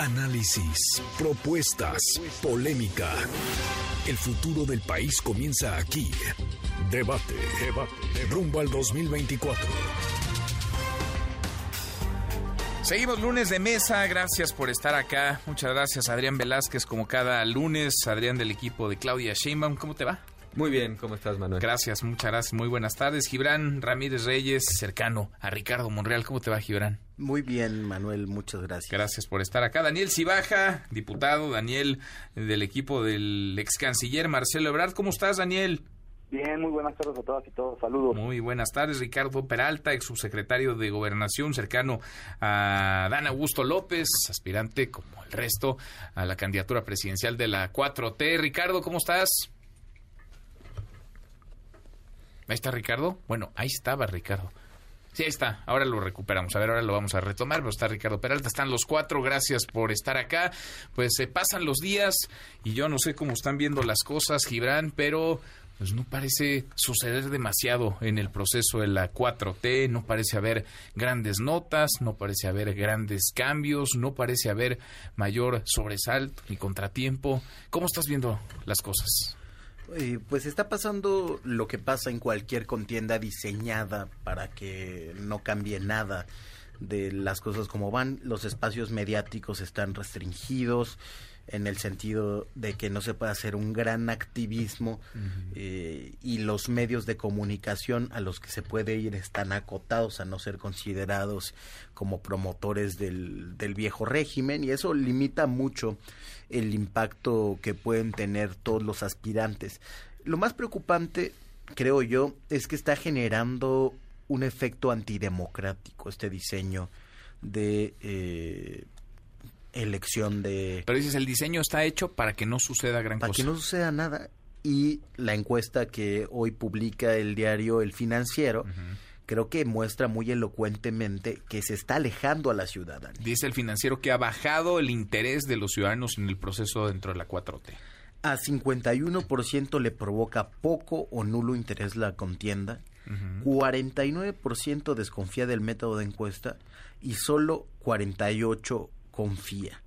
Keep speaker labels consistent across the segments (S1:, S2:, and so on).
S1: Análisis, propuestas, polémica. El futuro del país comienza aquí. Debate, debate, rumbo al 2024.
S2: Seguimos lunes de mesa, gracias por estar acá. Muchas gracias Adrián Velázquez como cada lunes, Adrián del equipo de Claudia Sheinbaum, ¿cómo te va?
S3: Muy bien, ¿cómo estás Manuel?
S2: Gracias, muchas gracias, muy buenas tardes. Gibran Ramírez Reyes, cercano a Ricardo Monreal, ¿cómo te va Gibran?
S4: Muy bien, Manuel, muchas gracias.
S2: Gracias por estar acá. Daniel Cibaja, diputado, Daniel del equipo del ex canciller Marcelo Ebrard, ¿cómo estás Daniel?
S5: Bien, muy buenas tardes a todas y todos. Saludos.
S2: Muy buenas tardes, Ricardo Peralta, ex subsecretario de Gobernación, cercano a Dan Augusto López, aspirante, como el resto, a la candidatura presidencial de la 4T. Ricardo, ¿cómo estás? Ahí está Ricardo. Bueno, ahí estaba Ricardo. Sí, ahí está. Ahora lo recuperamos. A ver, ahora lo vamos a retomar. Pero está Ricardo Peralta. Están los cuatro. Gracias por estar acá. Pues se pasan los días y yo no sé cómo están viendo las cosas, Gibran, pero pues no parece suceder demasiado en el proceso de la 4T, no parece haber grandes notas, no parece haber grandes cambios, no parece haber mayor sobresalto ni contratiempo. ¿Cómo estás viendo las cosas?
S4: Eh, pues está pasando lo que pasa en cualquier contienda diseñada para que no cambie nada de las cosas como van. Los espacios mediáticos están restringidos, en el sentido de que no se puede hacer un gran activismo eh, y los medios de comunicación a los que se puede ir están acotados a no ser considerados como promotores del, del viejo régimen y eso limita mucho el impacto que pueden tener todos los aspirantes. Lo más preocupante, creo yo, es que está generando un efecto antidemocrático este diseño de eh, elección de...
S2: Pero dices, el diseño está hecho para que no suceda gran
S4: para
S2: cosa.
S4: que no suceda nada. Y la encuesta que hoy publica el diario El Financiero, creo que muestra muy elocuentemente que se está alejando a la ciudadanía.
S2: Dice el financiero que ha bajado el interés de los ciudadanos en el proceso dentro de la 4T.
S4: A 51% le provoca poco o nulo interés la contienda. 49% desconfía del método de encuesta y solo 48 confía.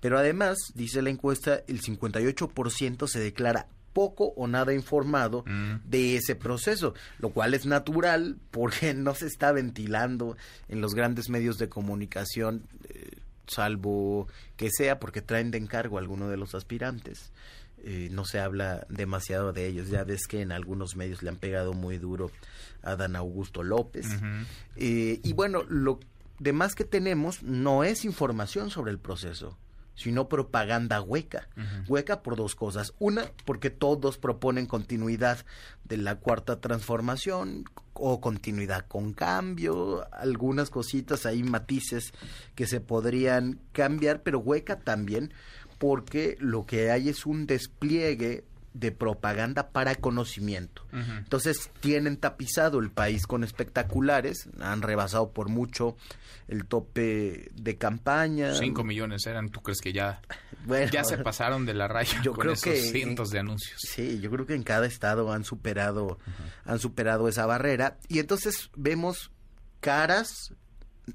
S4: Pero además, dice la encuesta, el 58% se declara poco o nada informado de ese proceso, lo cual es natural porque no se está ventilando en los grandes medios de comunicación, eh, salvo que sea porque traen de encargo a alguno de los aspirantes. Eh, no se habla demasiado de ellos. Ya ves que en algunos medios le han pegado muy duro a Dan Augusto López. Eh, y bueno, lo demás que tenemos no es información sobre el proceso, sino propaganda hueca. Hueca por dos cosas. Una, porque todos proponen continuidad de la cuarta transformación o continuidad con cambio, algunas cositas ahí, matices que se podrían cambiar, pero hueca también porque lo que hay es un despliegue de propaganda para conocimiento. Entonces tienen tapizado el país con espectaculares, han rebasado por mucho el tope de campaña.
S2: Cinco millones eran, ¿tú crees que ya, ya se pasaron de la raya
S4: yo
S2: con
S4: creo
S2: esos
S4: que
S2: cientos de anuncios?
S4: Sí, yo creo que en cada estado han superado, han superado esa barrera y entonces vemos caras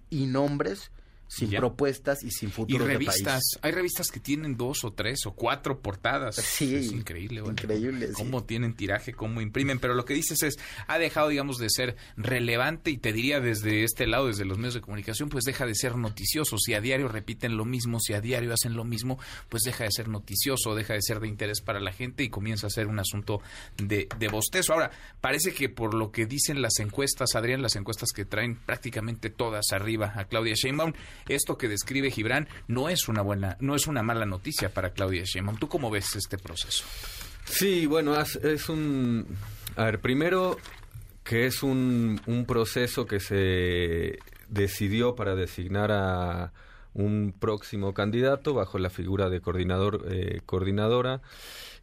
S4: y nombres sin
S2: Ya.
S4: propuestas y sin
S2: Y
S4: futuro de
S2: revistas,
S4: país.
S2: hay revistas que tienen dos o tres o cuatro portadas.
S4: Sí,
S2: es increíble, bueno,
S4: increíble, sí.
S2: Cómo tienen tiraje, cómo imprimen, pero lo que dices es, ha dejado, digamos, de ser relevante y te diría desde este lado, desde los medios de comunicación, pues deja de ser noticioso. Si a diario repiten lo mismo, si a diario hacen lo mismo, pues deja de ser noticioso, deja de ser de interés para la gente y comienza a ser un asunto de, de bostezo. Ahora, parece que por lo que dicen las encuestas, Adrián, las encuestas que traen prácticamente todas arriba a Claudia Sheinbaum, esto que describe Gibran no es una buena, no es una mala noticia para Claudia Sheinbaum. ¿Tú cómo ves este proceso?
S3: Sí, bueno, es, un... A ver, primero que es un, un proceso que se decidió para designar a un próximo candidato bajo la figura de coordinador eh, coordinadora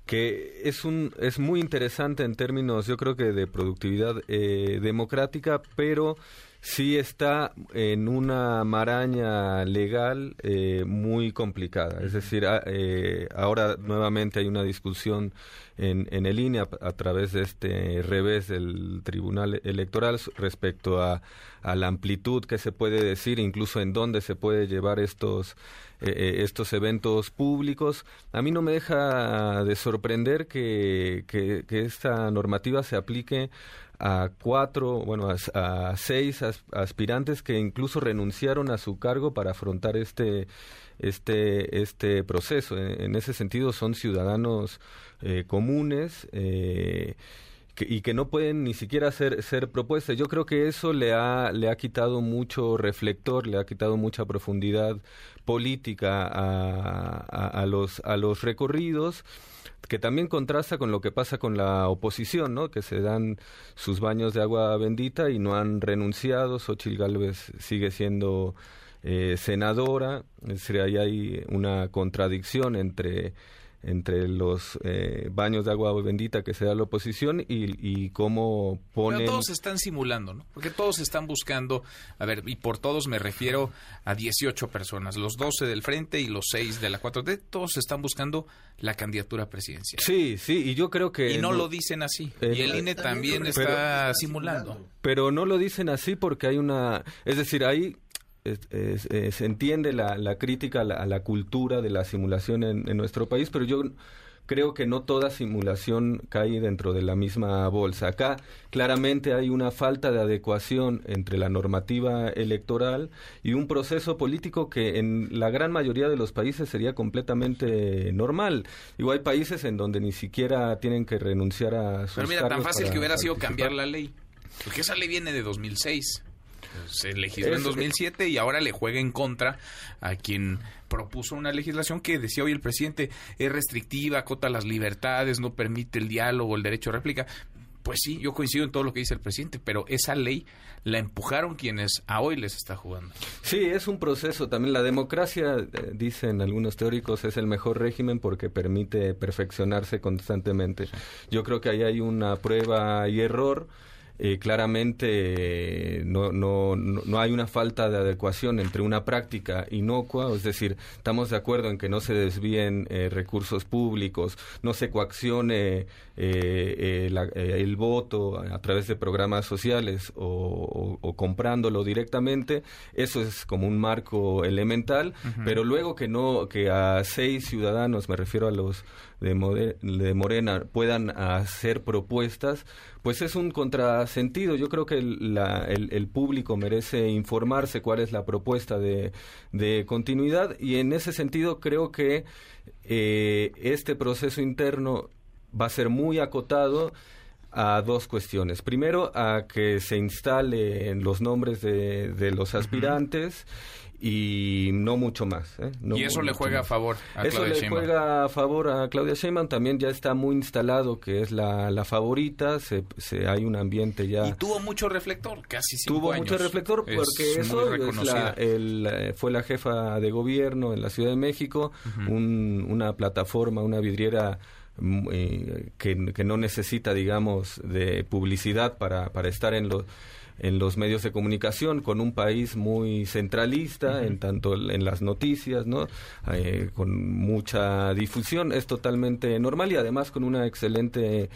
S3: que es un es muy interesante en términos yo creo que de productividad eh, democrática pero sí está en una maraña legal eh, muy complicada. Es decir, eh, ahora nuevamente hay una discusión en, en el INE a, través de este revés del Tribunal Electoral respecto a, a, la amplitud que se puede decir, incluso en dónde se puede llevar estos, eh, estos eventos públicos. A mí no me deja de sorprender que, que, que esta normativa se aplique a cuatro, bueno, a, seis aspirantes que incluso renunciaron a su cargo para afrontar este este este proceso. En, ese sentido son ciudadanos eh, comunes. Eh, y que no pueden ni siquiera ser, ser propuestas. Yo creo que eso le ha, le ha quitado mucho reflector, le ha quitado mucha profundidad política a, a los, a los recorridos que también contrasta con lo que pasa con la oposición, ¿no? Que se dan sus baños de agua bendita y no han renunciado. Xochitl Gálvez sigue siendo eh, senadora. Es decir, ahí hay una contradicción entre entre los eh, baños de agua bendita que se da la oposición y, y cómo ponen...
S2: Pero todos están simulando, ¿no? Porque todos están buscando, a ver, y por todos me refiero a 18 personas, los 12 del frente y los 6 de la 4T, todos están buscando la candidatura presidencial.
S3: Sí, sí, y yo creo que...
S2: Y no, lo dicen así, y el INE también está simulando.
S3: Pero no lo dicen así porque hay una... Es decir, hay se entiende la, la crítica a la, cultura de la simulación en, en, nuestro país, pero yo creo que no toda simulación cae dentro de la misma bolsa. Acá claramente hay una falta de adecuación entre la normativa electoral y un proceso político que en la gran mayoría de los países sería completamente normal. Igual hay países en donde ni siquiera tienen que renunciar a sus
S2: Pero mira, tan fácil que hubiera sido cambiar la ley. Porque esa ley viene de 2006 se legisló en 2007 y ahora le juega en contra a quien propuso una legislación que decía hoy el presidente es restrictiva, acota las libertades, no permite el diálogo, el derecho a réplica. Pues sí, yo coincido en todo lo que dice el presidente, pero esa ley la empujaron quienes a hoy les está jugando.
S3: Sí, es un proceso. También la democracia, eh, dicen algunos teóricos, es el mejor régimen porque permite perfeccionarse constantemente. Yo creo que ahí hay una prueba y error eh, claramente no, no, no, hay una falta de adecuación entre una práctica inocua, es decir, estamos de acuerdo en que no se desvíen eh, recursos públicos, no se coaccione eh, el voto a través de programas sociales o, comprándolo directamente, eso es como un marco elemental, pero luego que no, que a seis ciudadanos, me refiero a los de, de Morena, puedan hacer propuestas, pues es un contrasentido. Yo creo que el, el, público merece informarse cuál es la propuesta de, de continuidad y en ese sentido creo que eh, este proceso interno va a ser muy acotado a dos cuestiones. Primero, a que se instalen los nombres de, de los aspirantes y no mucho más. ¿eh?
S2: y eso le juega a favor a
S3: Eso le juega a favor a Claudia Sheinbaum. También ya está muy instalado que es la, la favorita. Se, se, hay un ambiente ya.
S2: Y tuvo mucho reflector, casi cinco
S3: Tuvo mucho reflector porque eso el, eh, fue la jefa de gobierno en la Ciudad de México, un, una plataforma, una vidriera eh, que, que, no necesita, digamos, de publicidad para, para estar en los en los medios de comunicación con un país muy centralista en tanto en las noticias no eh, con mucha difusión es totalmente normal y además con una excelente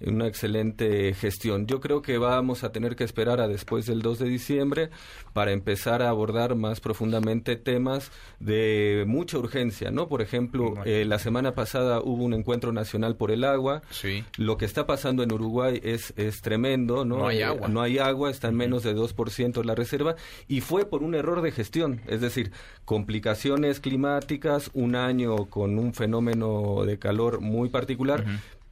S3: una excelente gestión. Yo creo que vamos a tener que esperar a después del 2 de diciembre para empezar a abordar más profundamente temas de mucha urgencia, ¿no? Por ejemplo, eh, la semana pasada hubo un encuentro nacional por el agua.
S2: Sí.
S3: Lo que está pasando en Uruguay es, es tremendo, ¿no?
S2: No hay agua.
S3: no hay agua, está en menos de 2% la reserva y fue por un error de gestión, es decir, complicaciones climáticas, un año con un fenómeno de calor muy particular,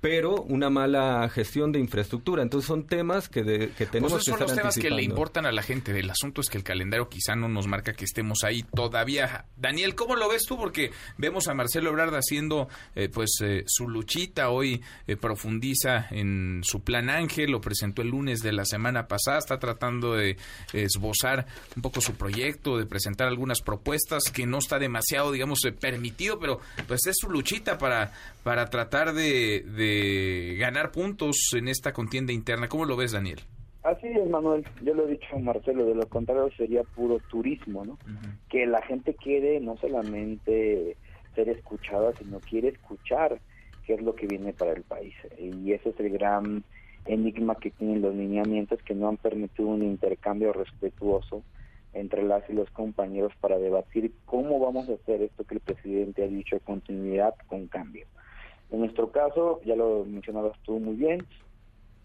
S3: pero una mala gestión de infraestructura. Entonces son temas que, de, que tenemos
S2: pues
S3: que
S2: son los temas que le importan a la gente. El asunto es que el calendario quizá no nos marca que estemos ahí todavía. Daniel, ¿cómo lo ves tú? Porque vemos a Marcelo Ebrard haciendo eh, pues eh, su luchita. Hoy eh, profundiza en su plan Ángel, lo presentó el lunes de la semana pasada. Está tratando de esbozar un poco su proyecto, de presentar algunas propuestas que no está demasiado, digamos, permitido, pero pues es su luchita para, para tratar de ganar puntos en esta contienda interna. ¿Cómo lo ves, Daniel?
S5: Así es, Manuel. Yo lo he dicho Marcelo, de lo contrario sería puro turismo, ¿no? Que la gente quiere no solamente ser escuchada, sino quiere escuchar qué es lo que viene para el país. Y ese es el gran enigma que tienen los lineamientos que no han permitido un intercambio respetuoso entre las y los compañeros para debatir cómo vamos a hacer esto que el presidente ha dicho, continuidad con cambio. En nuestro caso, ya lo mencionabas tú muy bien,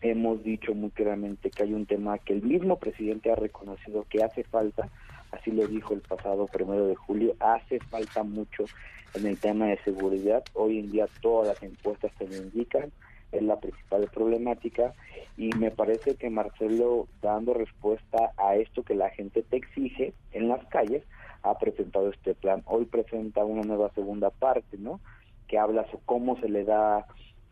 S5: hemos dicho muy claramente que hay un tema que el mismo presidente ha reconocido que hace falta, así lo dijo el pasado primero de julio, hace falta mucho en el tema de seguridad. Hoy en día todas las encuestas te lo indican, es la principal problemática y me parece que Marcelo, dando respuesta a esto que la gente te exige en las calles, ha presentado este plan. Hoy presenta una nueva segunda parte, ¿no? Que habla sobre cómo se le da,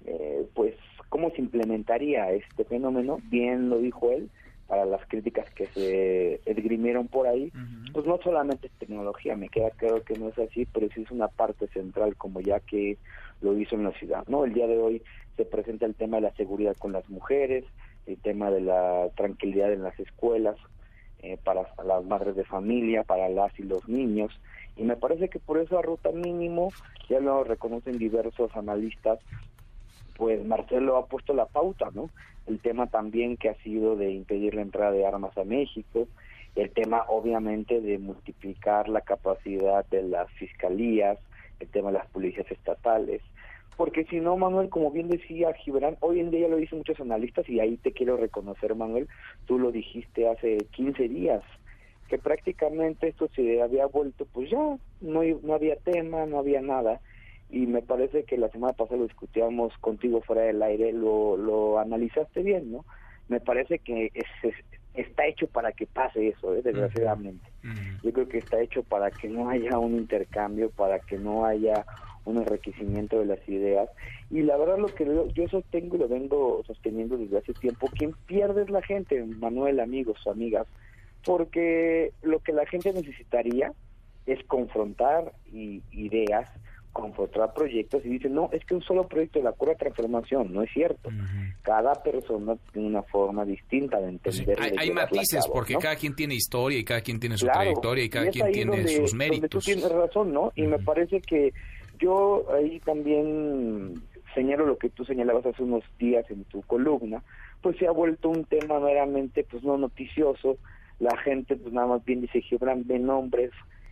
S5: eh, pues, cómo se implementaría este fenómeno. Bien lo dijo él, para las críticas que se esgrimieron por ahí, pues no solamente es tecnología, me queda claro que no es así, pero sí es una parte central, como ya que lo hizo en la ciudad, ¿no? El día de hoy se presenta el tema de la seguridad con las mujeres, el tema de la tranquilidad en las escuelas, eh, para las madres de familia, para las y los niños, y me parece que por eso a ruta mínimo, ya lo reconocen diversos analistas, pues Marcelo ha puesto la pauta, ¿no? El tema también que ha sido de impedir la entrada de armas a México, el tema obviamente de multiplicar la capacidad de las fiscalías, el tema de las policías estatales, porque si no, Manuel, como bien decía Gibran, hoy en día lo dicen muchos analistas y ahí te quiero reconocer, Manuel, tú lo dijiste hace 15 días, que prácticamente esto se había vuelto, pues ya, no, no había tema, no había nada, y me parece que la semana pasada lo discutíamos contigo fuera del aire, lo, lo analizaste bien, ¿no? Me parece que es, está hecho para que pase eso, ¿eh? desgraciadamente. Yo creo que está hecho para que no haya un intercambio, para que no haya un enriquecimiento de las ideas. Y la verdad lo que yo sostengo y lo vengo sosteniendo desde hace tiempo, quien pierde es la gente, Manuel, amigos, amigas, porque lo que la gente necesitaría es confrontar ideas, confrontar proyectos y dicen, no, es que un solo proyecto de la cura transformación, no es cierto. Cada persona tiene una forma distinta de entender.
S2: hay, matices, porque cada quien tiene historia y cada quien tiene su trayectoria y cada quien tiene sus méritos.
S5: tú tienes razón, ¿no? Y me parece que yo ahí también señalo lo que tú señalabas hace unos días en tu columna, pues se ha vuelto un tema meramente pues no noticioso, la gente pues nada más bien dice Gibran de nombres,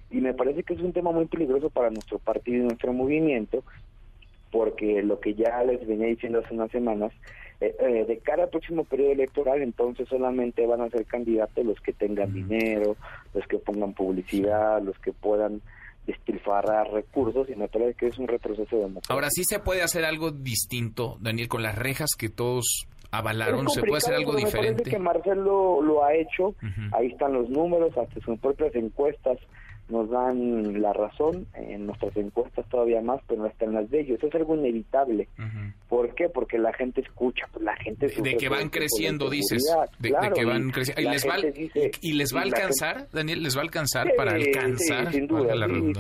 S5: y me parece que es un tema muy peligroso para nuestro partido y nuestro movimiento, porque lo que ya les venía diciendo hace unas semanas, eh, eh, de cara al próximo periodo electoral, entonces solamente van a ser candidatos los que tengan dinero, los que pongan publicidad, los que puedan despilfarrar recursos y me parece que es un retroceso democrático.
S2: Ahora sí se puede hacer algo distinto, Daniel, con las rejas que todos avalaron, se puede hacer algo diferente.
S5: Que Marcelo lo ha hecho, ahí están los números, hasta sus propias encuestas nos dan la razón, en nuestras encuestas todavía más, pero no están las de ellos. Eso es algo inevitable. ¿Por qué? Porque la gente escucha, pues la gente...
S2: De que van creciendo, dices. De, que van creciendo. ¿Y les, va, y, les va a alcanzar, Daniel? ¿Les va a alcanzar para alcanzar?
S5: sin duda,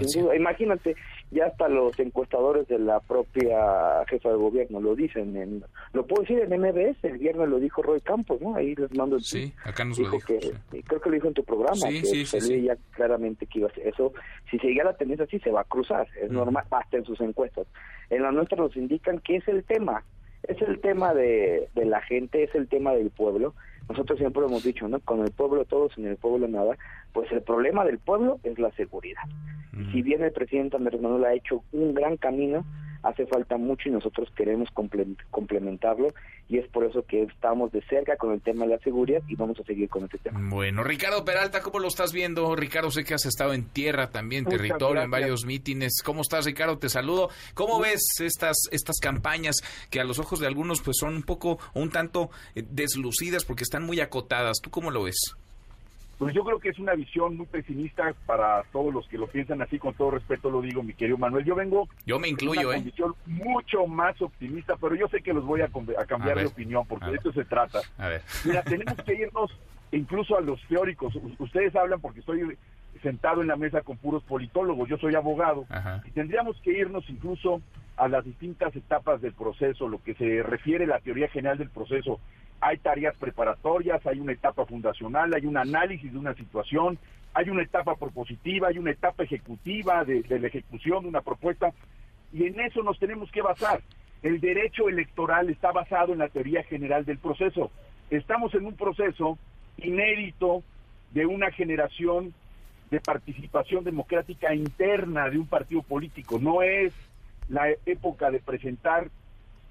S5: sin duda. Imagínate, ya hasta los encuestadores de la propia jefa de gobierno lo dicen. En, lo puedo decir en MBS, el viernes lo dijo Roy Campos, ¿no? Ahí les mando el...
S2: Sí, acá nos lo dijo.
S5: Creo que lo dijo en tu programa, que se ya claramente que iba a ser eso. Si sigue la tendencia así, se va a cruzar, es normal, hasta en sus encuestas. En la nuestra nos indican que es el tema, es el tema de, de la gente, es el tema del pueblo. Nosotros siempre lo hemos dicho, ¿no? Con el pueblo todo, sin el pueblo nada. Pues el problema del pueblo es la seguridad. Si bien el presidente Andrés Manuel ha hecho un gran camino, hace falta mucho y nosotros queremos complementarlo y es por eso que estamos de cerca con el tema de la seguridad y vamos a seguir con este tema.
S2: Bueno, Ricardo Peralta, ¿cómo lo estás viendo? Ricardo, sé que has estado en tierra también, territorio, en varios mítines. ¿Cómo estás, Ricardo? Te saludo. ¿Cómo ves estas, estas campañas que a los ojos de algunos pues son un poco, un tanto eh, deslucidas porque están muy acotadas? ¿Tú cómo lo ves?
S6: Pues yo creo que es una visión muy pesimista para todos los que lo piensan así, con todo respeto lo digo, mi querido Manuel. Yo vengo
S2: yo me incluyo,
S6: una ¿eh? mucho más optimista, pero yo sé que los voy a, cambiar de opinión, porque de esto se trata.
S2: A ver.
S6: Mira, tenemos que irnos incluso a los teóricos. Ustedes hablan porque estoy sentado en la mesa con puros politólogos, yo soy abogado, y tendríamos que irnos incluso a las distintas etapas del proceso, lo que se refiere a la teoría general del proceso, hay tareas preparatorias, hay una etapa fundacional, hay un análisis de una situación, hay una etapa propositiva, hay una etapa ejecutiva de, la ejecución de una propuesta, y en eso nos tenemos que basar. El derecho electoral está basado en la teoría general del proceso. Estamos en un proceso inédito de una generación de participación democrática interna de un partido político. No es la época de presentar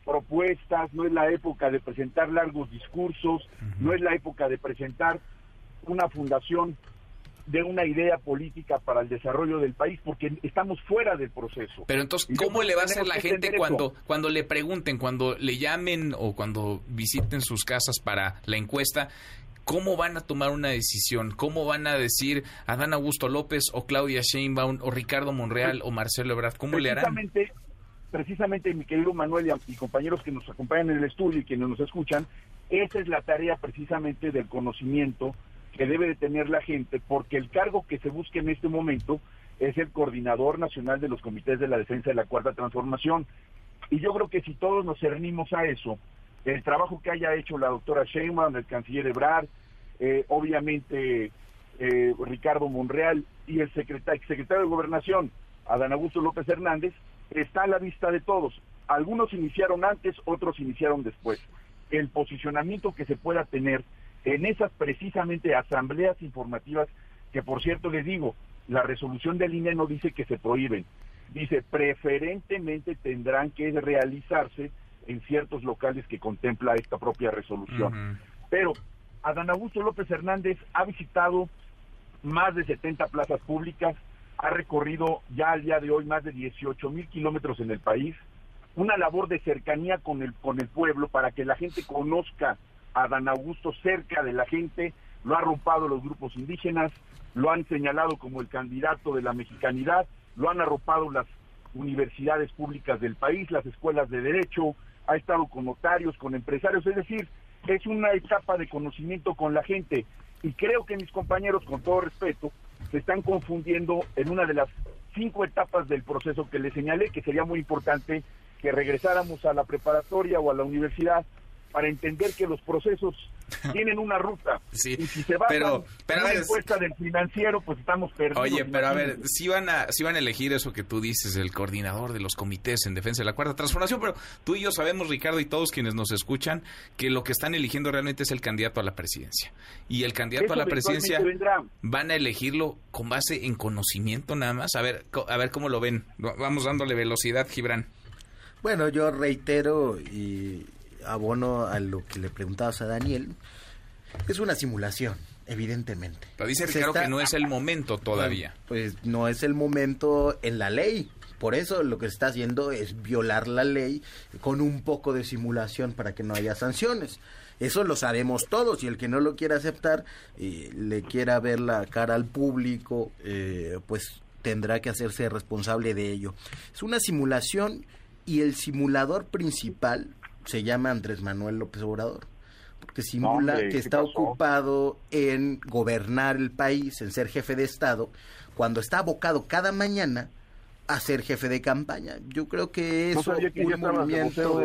S6: propuestas, no es la época de presentar largos discursos, no es la época de presentar una fundación de una idea política para el desarrollo del país, porque estamos fuera del proceso.
S2: Pero entonces, ¿cómo le va a hacer la gente cuando, cuando le pregunten, cuando le llamen o cuando visiten sus casas para la encuesta? ¿Cómo van a tomar una decisión? ¿Cómo van a decir Adán Augusto López o Claudia Sheinbaum o Ricardo Monreal o Marcelo Ebrard? ¿Cómo le harán?
S6: Precisamente, mi querido Manuel y, compañeros que nos acompañan en el estudio y quienes nos escuchan, esa es la tarea precisamente del conocimiento que debe de tener la gente, porque el cargo que se busca en este momento es el coordinador nacional de los comités de la defensa de la cuarta transformación. Y yo creo que si todos nos cernimos a eso, el trabajo que haya hecho la doctora Sheinbaum, el canciller Ebrard, eh, obviamente eh, Ricardo Monreal y el secretario, secretario de Gobernación, Adán Augusto López Hernández, está a la vista de todos. Algunos iniciaron antes, otros iniciaron después. El posicionamiento que se pueda tener en esas precisamente asambleas informativas, que por cierto les digo, la resolución del INE no dice que se prohíben, dice preferentemente tendrán que realizarse en ciertos locales que contempla esta propia resolución. Pero Adán Augusto López Hernández ha visitado más de 70 plazas públicas, ha recorrido ya al día de hoy más de 18 mil kilómetros en el país, una labor de cercanía con el, con el pueblo para que la gente conozca a Dan Augusto cerca de la gente, lo ha arropado los grupos indígenas, lo han señalado como el candidato de la mexicanidad, lo han arropado las universidades públicas del país, las escuelas de derecho, ha estado con notarios, con empresarios, es decir, es una etapa de conocimiento con la gente. Y creo que mis compañeros, con todo respeto, se están confundiendo en una de las cinco etapas del proceso que les señalé, que sería muy importante que regresáramos a la preparatoria o a la universidad para entender que los procesos tienen una ruta.
S2: Sí,
S6: y si se va
S2: pero,
S6: pero a encuesta del financiero, pues estamos perdidos.
S2: Oye, pero a ver, si van a, si van a elegir eso que tú dices, el coordinador de los comités en defensa de la cuarta transformación, pero tú y yo sabemos, Ricardo, y todos quienes nos escuchan, que lo que están eligiendo realmente es el candidato a la presidencia. Y el candidato a la presidencia van a elegirlo con base en conocimiento nada más. A ver, a ver cómo lo ven. Vamos dándole velocidad, Gibran.
S4: Bueno, yo reitero y abono a lo que le preguntabas a Daniel, es una simulación, evidentemente.
S2: Pero dice Ricardo que no es el momento todavía.
S4: Pues no es el momento en la ley. Por eso lo que se está haciendo es violar la ley con un poco de simulación para que no haya sanciones. Eso lo sabemos todos y el que no lo quiera aceptar y le quiera ver la cara al público, eh, pues tendrá que hacerse responsable de ello. Es una simulación y el simulador principal se llama Andrés Manuel López Obrador, porque simula que está ocupado en gobernar el país, en ser jefe de Estado, cuando está abocado cada mañana a ser jefe de campaña. Yo creo que eso, un, movimiento,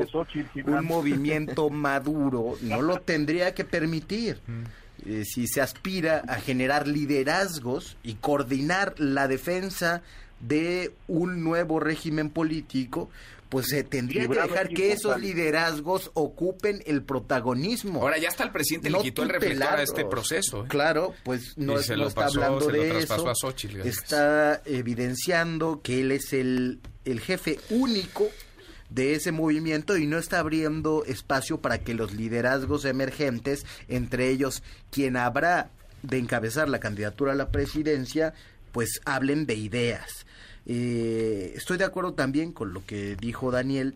S4: un movimiento maduro, no lo tendría que permitir. Mm. Eh, si se aspira a generar liderazgos y coordinar la defensa de un nuevo régimen político, pues se tendría que dejar que esos liderazgos ocupen el protagonismo.
S2: Ahora ya está el presidente le quitó el reflector a este proceso.
S4: ¿eh? Claro, pues no, está hablando de eso. está evidenciando que él es el, el jefe único de ese movimiento y no está abriendo espacio para que los liderazgos emergentes, entre ellos quien habrá de encabezar la candidatura a la presidencia, pues hablen de ideas. Eh, estoy de acuerdo también con lo que dijo Daniel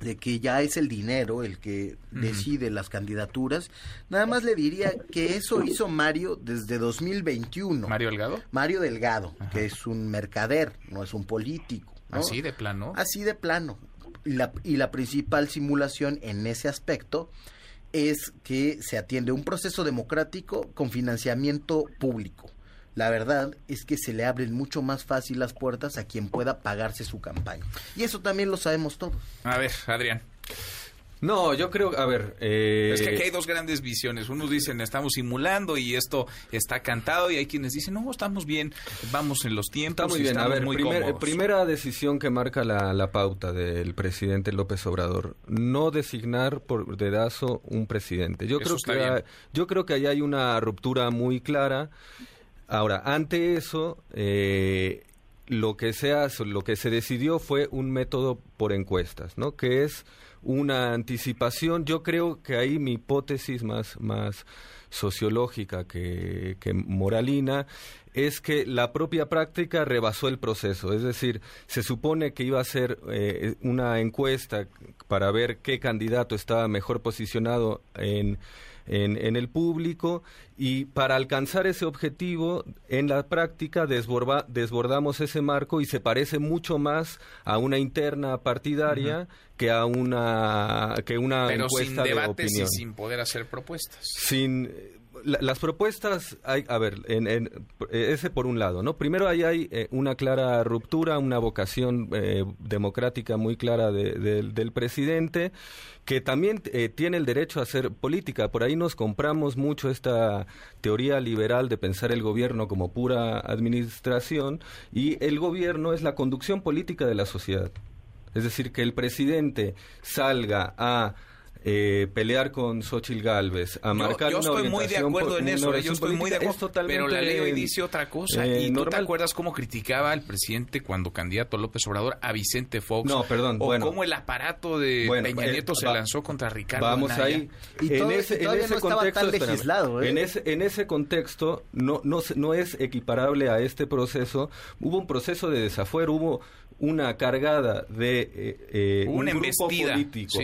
S4: de que ya es el dinero el que decide las candidaturas. Nada más le diría que eso hizo Mario desde 2021.
S2: ¿Mario Delgado?
S4: Mario Delgado, que es un mercader, no es un político.
S2: Así de plano.
S4: Así de plano. Y la, y la principal simulación en ese aspecto es que se atiende un proceso democrático con financiamiento público la verdad es que se le abren mucho más fácil las puertas a quien pueda pagarse su campaña. Y eso también lo sabemos todos.
S2: A ver, Adrián.
S3: No, yo creo, a ver... Eh...
S2: Es que aquí hay dos grandes visiones. Unos dicen, estamos simulando y esto está cantado, y hay quienes dicen, no, estamos bien, vamos en los tiempos.
S3: Está muy bien, a ver, primera decisión que marca la, la, pauta del presidente López Obrador, no designar por dedazo un presidente. Yo, creo que, yo creo que ahí hay una ruptura muy clara. Ahora, ante eso, eh, lo que se lo que se decidió fue un método por encuestas, ¿no? Que es una anticipación. Yo creo que ahí mi hipótesis más, más sociológica que, moralina es que la propia práctica rebasó el proceso. Es decir, se supone que iba a ser eh, una encuesta para ver qué candidato estaba mejor posicionado en en, el público y para alcanzar ese objetivo en la práctica desbordamos ese marco y se parece mucho más a una interna partidaria que a una que una
S2: Pero
S3: encuesta
S2: sin debates
S3: de
S2: y sin poder hacer propuestas.
S3: Sin las propuestas, hay, a ver, en, ese por un lado, ¿no? Primero ahí hay eh, una clara ruptura, una vocación eh, democrática muy clara del presidente, que también eh, tiene el derecho a hacer política. Por ahí nos compramos mucho esta teoría liberal de pensar el gobierno como pura administración y el gobierno es la conducción política de la sociedad. Es decir, que el presidente salga a eh, pelear con Xochitl Galvez, a marcar
S2: yo,
S3: yo
S2: estoy muy de acuerdo en eso, yo estoy muy de acuerdo, pero la ley hoy dice otra cosa. Eh, ¿Y no te acuerdas cómo criticaba al presidente cuando candidato López Obrador a Vicente Fox?
S3: No, perdón,
S2: o cómo el aparato de Peña eh, Nieto se lanzó contra Ricardo
S3: Vamos ahí.
S4: Y en ese, en ese contexto, legislado,
S3: en, ese, en ese contexto no, no, no es equiparable a este proceso. Hubo un proceso de desafuero, hubo una cargada de eh, eh un grupo político,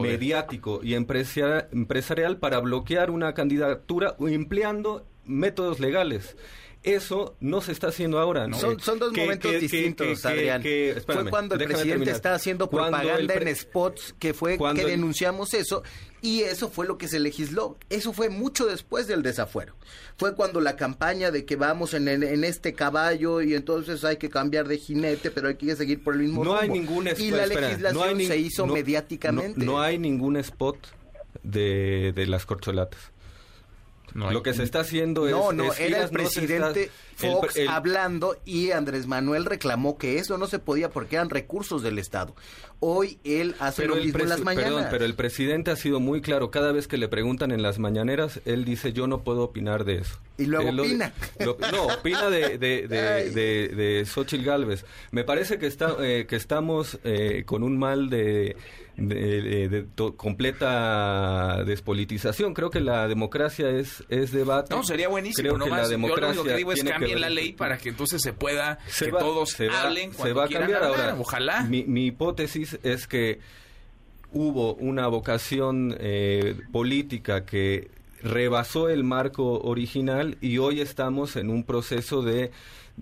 S3: mediático y empresarial para bloquear una candidatura empleando métodos legales. Eso no se está haciendo ahora, ¿no?
S4: Son, dos momentos distintos, Adrián. fue cuando el presidente está haciendo propaganda en spots, que fue que denunciamos eso, y eso fue lo que se legisló. Eso fue mucho después del desafuero. Fue cuando la campaña de que vamos en, en, este caballo y entonces hay que cambiar de jinete, pero hay que seguir por el mismo
S3: No hay ningún
S4: Y la legislación se hizo mediáticamente.
S3: No, hay ningún spot de, de las corcholatas lo que se está haciendo es...
S4: No, no, era el presidente Fox hablando y Andrés Manuel reclamó que eso no se podía porque eran recursos del Estado. Hoy él hace lo mismo en las mañanas. Perdón,
S3: pero el presidente ha sido muy claro. Cada vez que le preguntan en las mañaneras, él dice, yo no puedo opinar de eso.
S4: Y luego opina.
S3: no, opina de, de, de, de, Xochitl Galvez. Me parece que, está, eh, que estamos eh, con un mal de de, completa despolitización. Creo que la democracia es, es debate.
S2: No, sería buenísimo.
S3: Creo que la democracia Yo lo
S2: que digo es cambien la ley para que entonces se pueda, que todos se hablen
S3: se va a cambiar ahora.
S2: Ojalá.
S3: Mi, mi, hipótesis es que hubo una vocación eh, política que rebasó el marco original y hoy estamos en un proceso de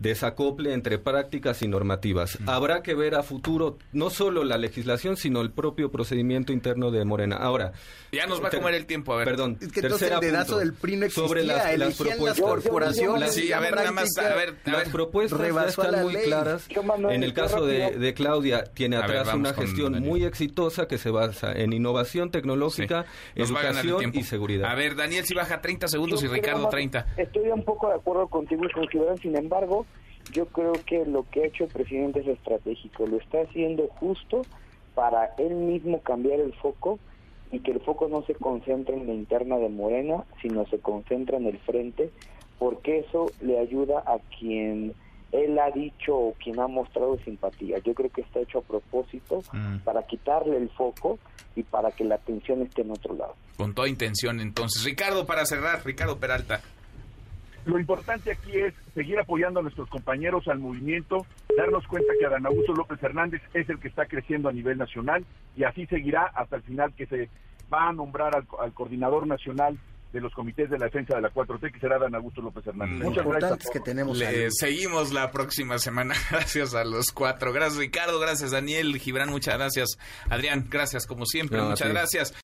S3: desacople entre prácticas y normativas. Habrá que ver a futuro no solo la legislación, sino el propio procedimiento interno de Morena. Ahora,
S2: ya nos va a comer el tiempo, a ver.
S3: Perdón,
S4: es que tercera el dedazo del PRI no existía,
S3: sobre las, las propuestas.
S4: corporaciones.
S2: Sí, a ver, nada más, a ver,
S3: las propuestas están muy claras. En el caso de, de, Claudia, tiene atrás una gestión muy exitosa que se basa en innovación tecnológica, educación y seguridad.
S2: A ver, Daniel, si baja 30 segundos y Ricardo 30.
S5: Estoy un poco de acuerdo contigo y con Ciudadano, sin embargo, yo creo que lo que ha hecho el presidente es estratégico, lo está haciendo justo para él mismo cambiar el foco y que el foco no se concentre en la interna de Morena, sino se concentra en el frente, porque eso le ayuda a quien él ha dicho o quien ha mostrado simpatía. Yo creo que está hecho a propósito mm. para quitarle el foco y para que la atención esté en otro lado.
S2: Con toda intención, entonces. Ricardo, para cerrar, Ricardo Peralta.
S6: Lo importante aquí es seguir apoyando a nuestros compañeros al movimiento, darnos cuenta que Adán Augusto López Hernández es el que está creciendo a nivel nacional y así seguirá hasta el final que se va a nombrar al, coordinador nacional de los comités de la defensa de la 4T, que será Dan Augusto López Hernández.
S4: Muchas gracias. que tenemos.
S2: seguimos la próxima semana. Gracias a los cuatro. Gracias, Ricardo. Gracias, Daniel. Gibran, muchas gracias. Adrián, gracias como siempre. muchas gracias.